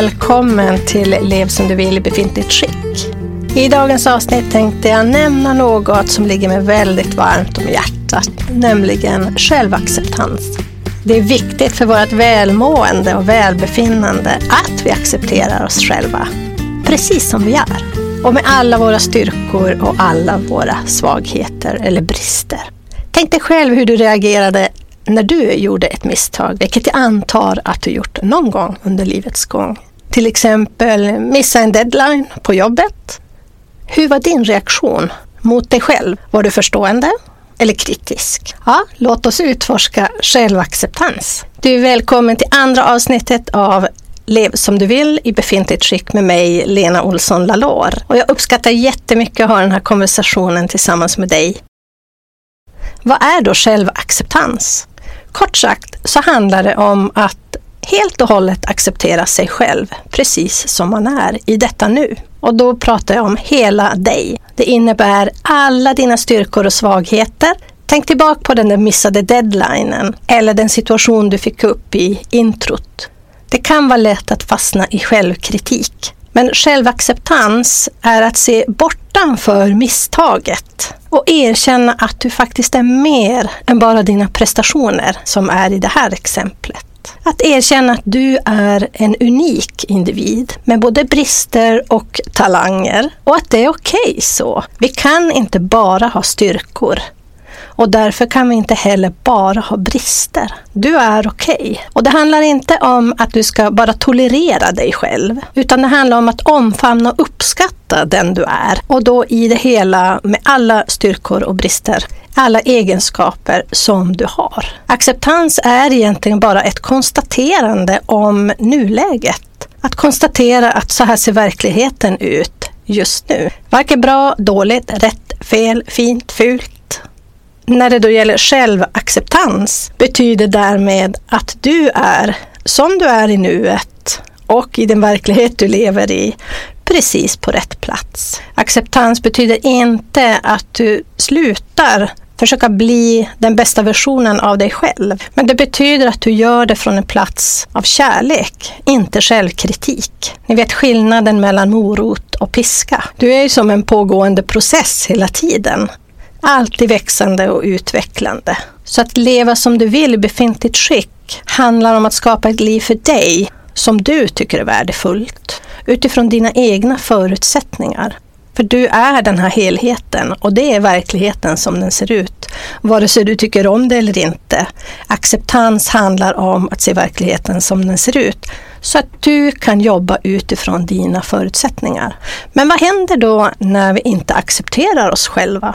Välkommen till Lev som du vill i befintligt skick. I dagens avsnitt tänkte jag nämna något som ligger mig väldigt varmt om hjärtat, nämligen självacceptans. Det är viktigt för vårt välmående och välbefinnande att vi accepterar oss själva, precis som vi är. Och med alla våra styrkor och alla våra svagheter eller brister. Tänk dig själv hur du reagerade när du gjorde ett misstag, vilket jag antar att du gjort någon gång under livets gång. Till exempel missa en deadline på jobbet. Hur var din reaktion mot dig själv? Var du förstående eller kritisk? Ja, låt oss utforska självacceptans. Du är välkommen till andra avsnittet av Lev som du vill i befintligt skick med mig, Lena Olsson Lalor. Och jag uppskattar jättemycket att ha den här konversationen tillsammans med dig. Vad är då självacceptans? Kort sagt så handlar det om att helt och hållet acceptera sig själv precis som man är i detta nu. Och då pratar jag om hela dig. Det innebär alla dina styrkor och svagheter. Tänk tillbaka på den där missade deadlinen eller den situation du fick upp i introt. Det kan vara lätt att fastna i självkritik. Men självacceptans är att se bortanför misstaget och erkänna att du faktiskt är mer än bara dina prestationer som är i det här exemplet. Att erkänna att du är en unik individ med både brister och talanger och att det är okej okay så. Vi kan inte bara ha styrkor. Och därför kan vi inte heller bara ha brister. Du är okej. Okay. Och det handlar inte om att du ska bara tolerera dig själv, utan det handlar om att omfamna och uppskatta den du är. Och då i det hela med alla styrkor och brister alla egenskaper som du har. Acceptans är egentligen bara ett konstaterande om nuläget. Att konstatera att så här ser verkligheten ut just nu. Varken bra, dåligt, rätt, fel, fint, fult när det då gäller självacceptans betyder därmed att du är som du är i nuet och i den verklighet du lever i precis på rätt plats. Acceptans betyder inte att du slutar försöka bli den bästa versionen av dig själv. Men det betyder att du gör det från en plats av kärlek, inte självkritik. Ni vet skillnaden mellan morot och piska. Du är ju som en pågående process hela tiden alltid växande och utvecklande. Så att leva som du vill i befintligt skick handlar om att skapa ett liv för dig som du tycker är värdefullt utifrån dina egna förutsättningar. För du är den här helheten och det är verkligheten som den ser ut. Vare sig du tycker om det eller inte. Acceptans handlar om att se verkligheten som den ser ut. Så att du kan jobba utifrån dina förutsättningar. Men vad händer då när vi inte accepterar oss själva?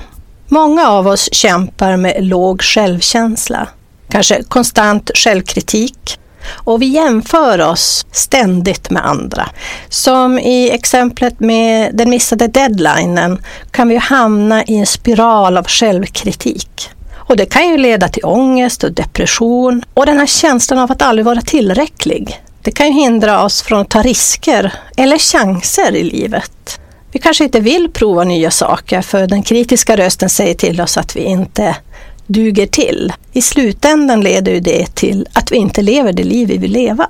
Många av oss kämpar med låg självkänsla, kanske konstant självkritik och vi jämför oss ständigt med andra. Som i exemplet med den missade deadlinen kan vi hamna i en spiral av självkritik. Och det kan ju leda till ångest och depression och den här känslan av att aldrig vara tillräcklig. Det kan ju hindra oss från att ta risker eller chanser i livet. Vi kanske inte vill prova nya saker för den kritiska rösten säger till oss att vi inte duger till. I slutändan leder det till att vi inte lever det liv vi vill leva.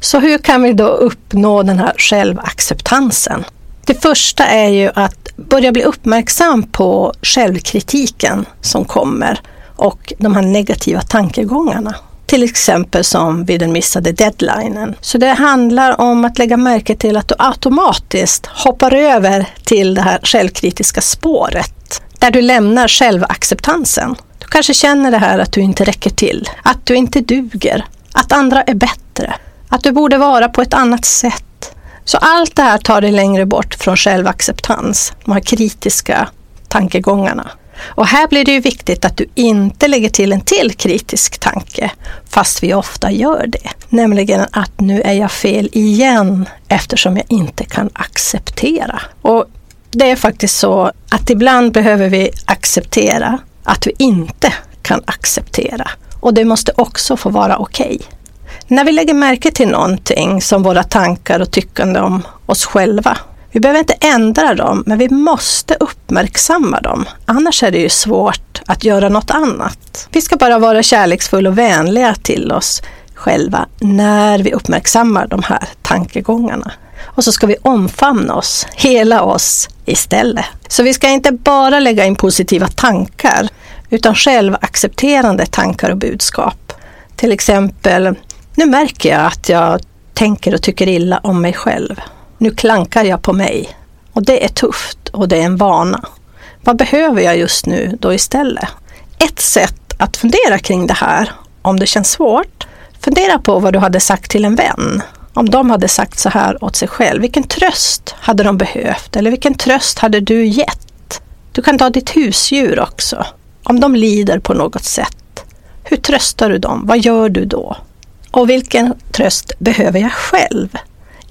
Så hur kan vi då uppnå den här självacceptansen? Det första är ju att börja bli uppmärksam på självkritiken som kommer och de här negativa tankegångarna till exempel som vid den missade deadlinen. Så det handlar om att lägga märke till att du automatiskt hoppar över till det här självkritiska spåret där du lämnar självacceptansen. Du kanske känner det här att du inte räcker till, att du inte duger, att andra är bättre, att du borde vara på ett annat sätt. Så allt det här tar dig längre bort från självacceptans, de här kritiska tankegångarna. Och här blir det ju viktigt att du inte lägger till en till kritisk tanke, fast vi ofta gör det. Nämligen att nu är jag fel igen eftersom jag inte kan acceptera. Och det är faktiskt så att ibland behöver vi acceptera att vi inte kan acceptera. Och det måste också få vara okej. Okay. När vi lägger märke till någonting som våra tankar och tyckande om oss själva vi behöver inte ändra dem, men vi måste uppmärksamma dem. Annars är det ju svårt att göra något annat. Vi ska bara vara kärleksfulla och vänliga till oss själva när vi uppmärksammar de här tankegångarna. Och så ska vi omfamna oss, hela oss istället. Så vi ska inte bara lägga in positiva tankar utan självaccepterande tankar och budskap. Till exempel, nu märker jag att jag tänker och tycker illa om mig själv. Nu klankar jag på mig. Och det är tufft och det är en vana. Vad behöver jag just nu då istället? Ett sätt att fundera kring det här, om det känns svårt, fundera på vad du hade sagt till en vän. Om de hade sagt så här åt sig själv, vilken tröst hade de behövt? Eller vilken tröst hade du gett? Du kan ta ditt husdjur också. Om de lider på något sätt, hur tröstar du dem? Vad gör du då? Och vilken tröst behöver jag själv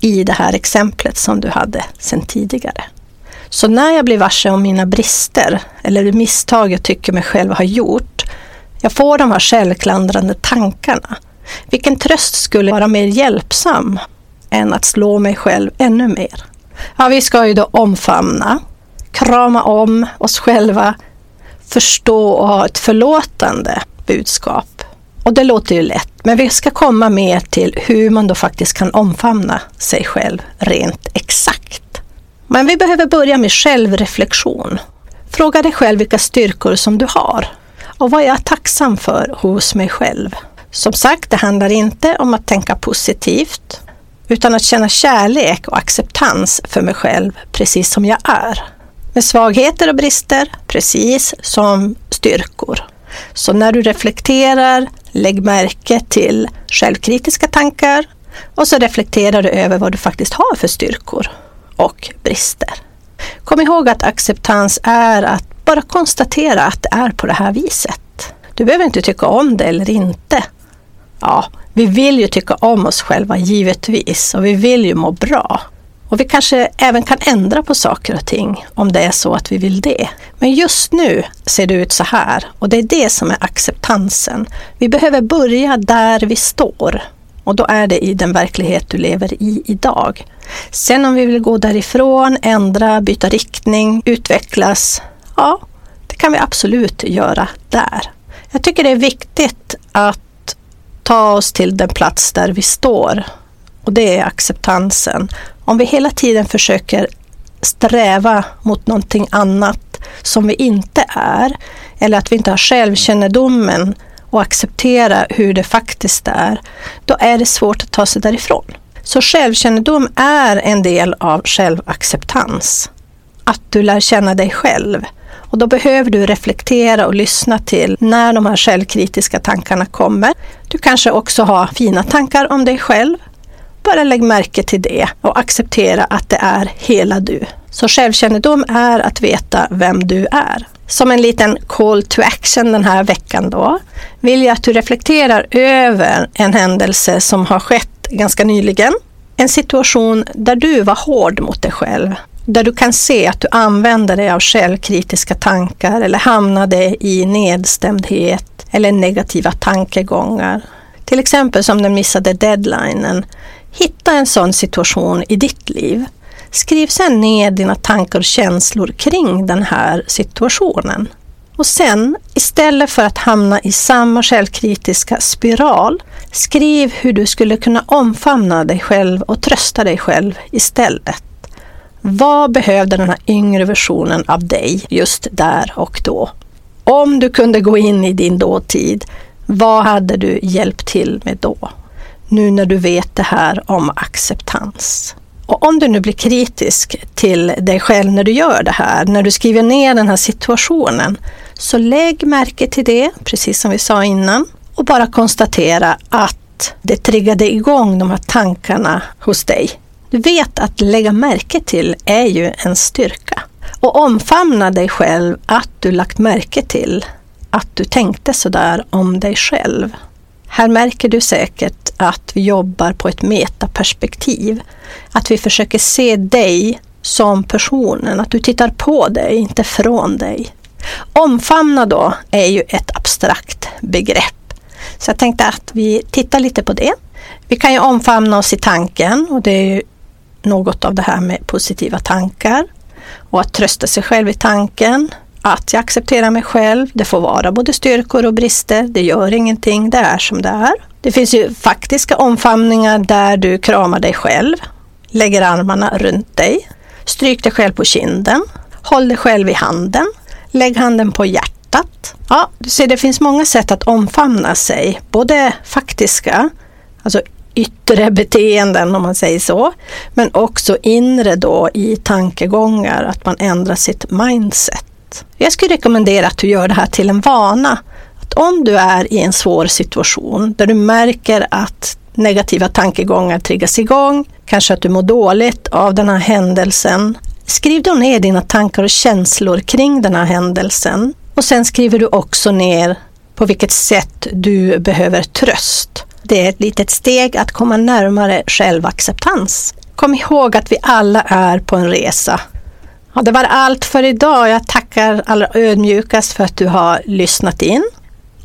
i det här exemplet som du hade sedan tidigare? Så när jag blir varse om mina brister eller misstag jag tycker mig själv ha gjort, jag får de här självklandrande tankarna. Vilken tröst skulle vara mer hjälpsam än att slå mig själv ännu mer? Ja, vi ska ju då omfamna, krama om oss själva, förstå och ha ett förlåtande budskap. Och det låter ju lätt, men vi ska komma mer till hur man då faktiskt kan omfamna sig själv rent exakt. Men vi behöver börja med självreflektion. Fråga dig själv vilka styrkor som du har och vad är jag tacksam för hos mig själv. Som sagt, det handlar inte om att tänka positivt utan att känna kärlek och acceptans för mig själv precis som jag är. Med svagheter och brister precis som styrkor. Så när du reflekterar, lägg märke till självkritiska tankar och så reflekterar du över vad du faktiskt har för styrkor och brister. Kom ihåg att acceptans är att bara konstatera att det är på det här viset. Du behöver inte tycka om det eller inte. Ja, vi vill ju tycka om oss själva givetvis och vi vill ju må bra. Och vi kanske även kan ändra på saker och ting om det är så att vi vill det. Men just nu ser det ut så här och det är det som är acceptansen. Vi behöver börja där vi står och då är det i den verklighet du lever i idag. Sen om vi vill gå därifrån, ändra, byta riktning, utvecklas, ja, det kan vi absolut göra där. Jag tycker det är viktigt att ta oss till den plats där vi står och det är acceptansen. Om vi hela tiden försöker sträva mot någonting annat som vi inte är eller att vi inte har självkännedomen och acceptera hur det faktiskt är, då är det svårt att ta sig därifrån. Så självkännedom är en del av självacceptans. Att du lär känna dig själv. Och då behöver du reflektera och lyssna till när de här självkritiska tankarna kommer. Du kanske också har fina tankar om dig själv. Bara lägg märke till det och acceptera att det är hela du. Så självkännedom är att veta vem du är. Som en liten call to action den här veckan då vill jag att du reflekterar över en händelse som har skett ganska nyligen. En situation där du var hård mot dig själv. Där du kan se att du använder dig av självkritiska tankar eller hamnade i nedstämdhet eller negativa tankegångar. Till exempel som den missade deadlinen. Hitta en sån situation i ditt liv. Skriv sedan ner dina tankar och känslor kring den här situationen. Och sen, istället för att hamna i samma självkritiska spiral, skriv hur du skulle kunna omfamna dig själv och trösta dig själv istället. Vad behövde den här yngre versionen av dig just där och då? Om du kunde gå in i din dåtid, vad hade du hjälpt till med då? Nu när du vet det här om acceptans. Och om du nu blir kritisk till dig själv när du gör det här, när du skriver ner den här situationen, så lägg märke till det, precis som vi sa innan, och bara konstatera att det triggade igång de här tankarna hos dig. Du vet att lägga märke till är ju en styrka. Och omfamna dig själv att du lagt märke till att du tänkte sådär om dig själv. Här märker du säkert att vi jobbar på ett metaperspektiv. Att vi försöker se dig som personen, att du tittar på dig, inte från dig. Omfamna då är ju ett abstrakt begrepp. Så jag tänkte att vi tittar lite på det. Vi kan ju omfamna oss i tanken och det är ju något av det här med positiva tankar och att trösta sig själv i tanken att jag accepterar mig själv. Det får vara både styrkor och brister. Det gör ingenting. Det är som det är. Det finns ju faktiska omfamningar där du kramar dig själv, lägger armarna runt dig, stryk dig själv på kinden, håll dig själv i handen, lägg handen på hjärtat. Ja, du ser, det finns många sätt att omfamna sig, både faktiska, alltså yttre beteenden om man säger så, men också inre då i tankegångar, att man ändrar sitt mindset. Jag skulle rekommendera att du gör det här till en vana. Att om du är i en svår situation där du märker att negativa tankegångar triggas igång, kanske att du mår dåligt av den här händelsen. Skriv då ner dina tankar och känslor kring den här händelsen och sen skriver du också ner på vilket sätt du behöver tröst. Det är ett litet steg att komma närmare självacceptans. Kom ihåg att vi alla är på en resa. Ja, det var allt för idag. Jag tackar allra ödmjukast för att du har lyssnat in.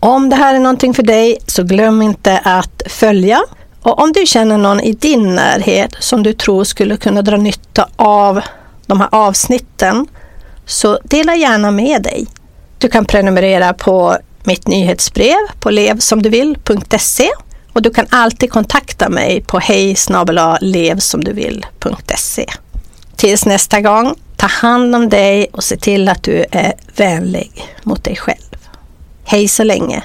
Om det här är någonting för dig så glöm inte att följa. Och om du känner någon i din närhet som du tror skulle kunna dra nytta av de här avsnitten så dela gärna med dig. Du kan prenumerera på mitt nyhetsbrev på levsomduvill.se och du kan alltid kontakta mig på hej levsomduvill.se. Tills nästa gång, ta hand om dig och se till att du är vänlig mot dig själv. Hej så länge!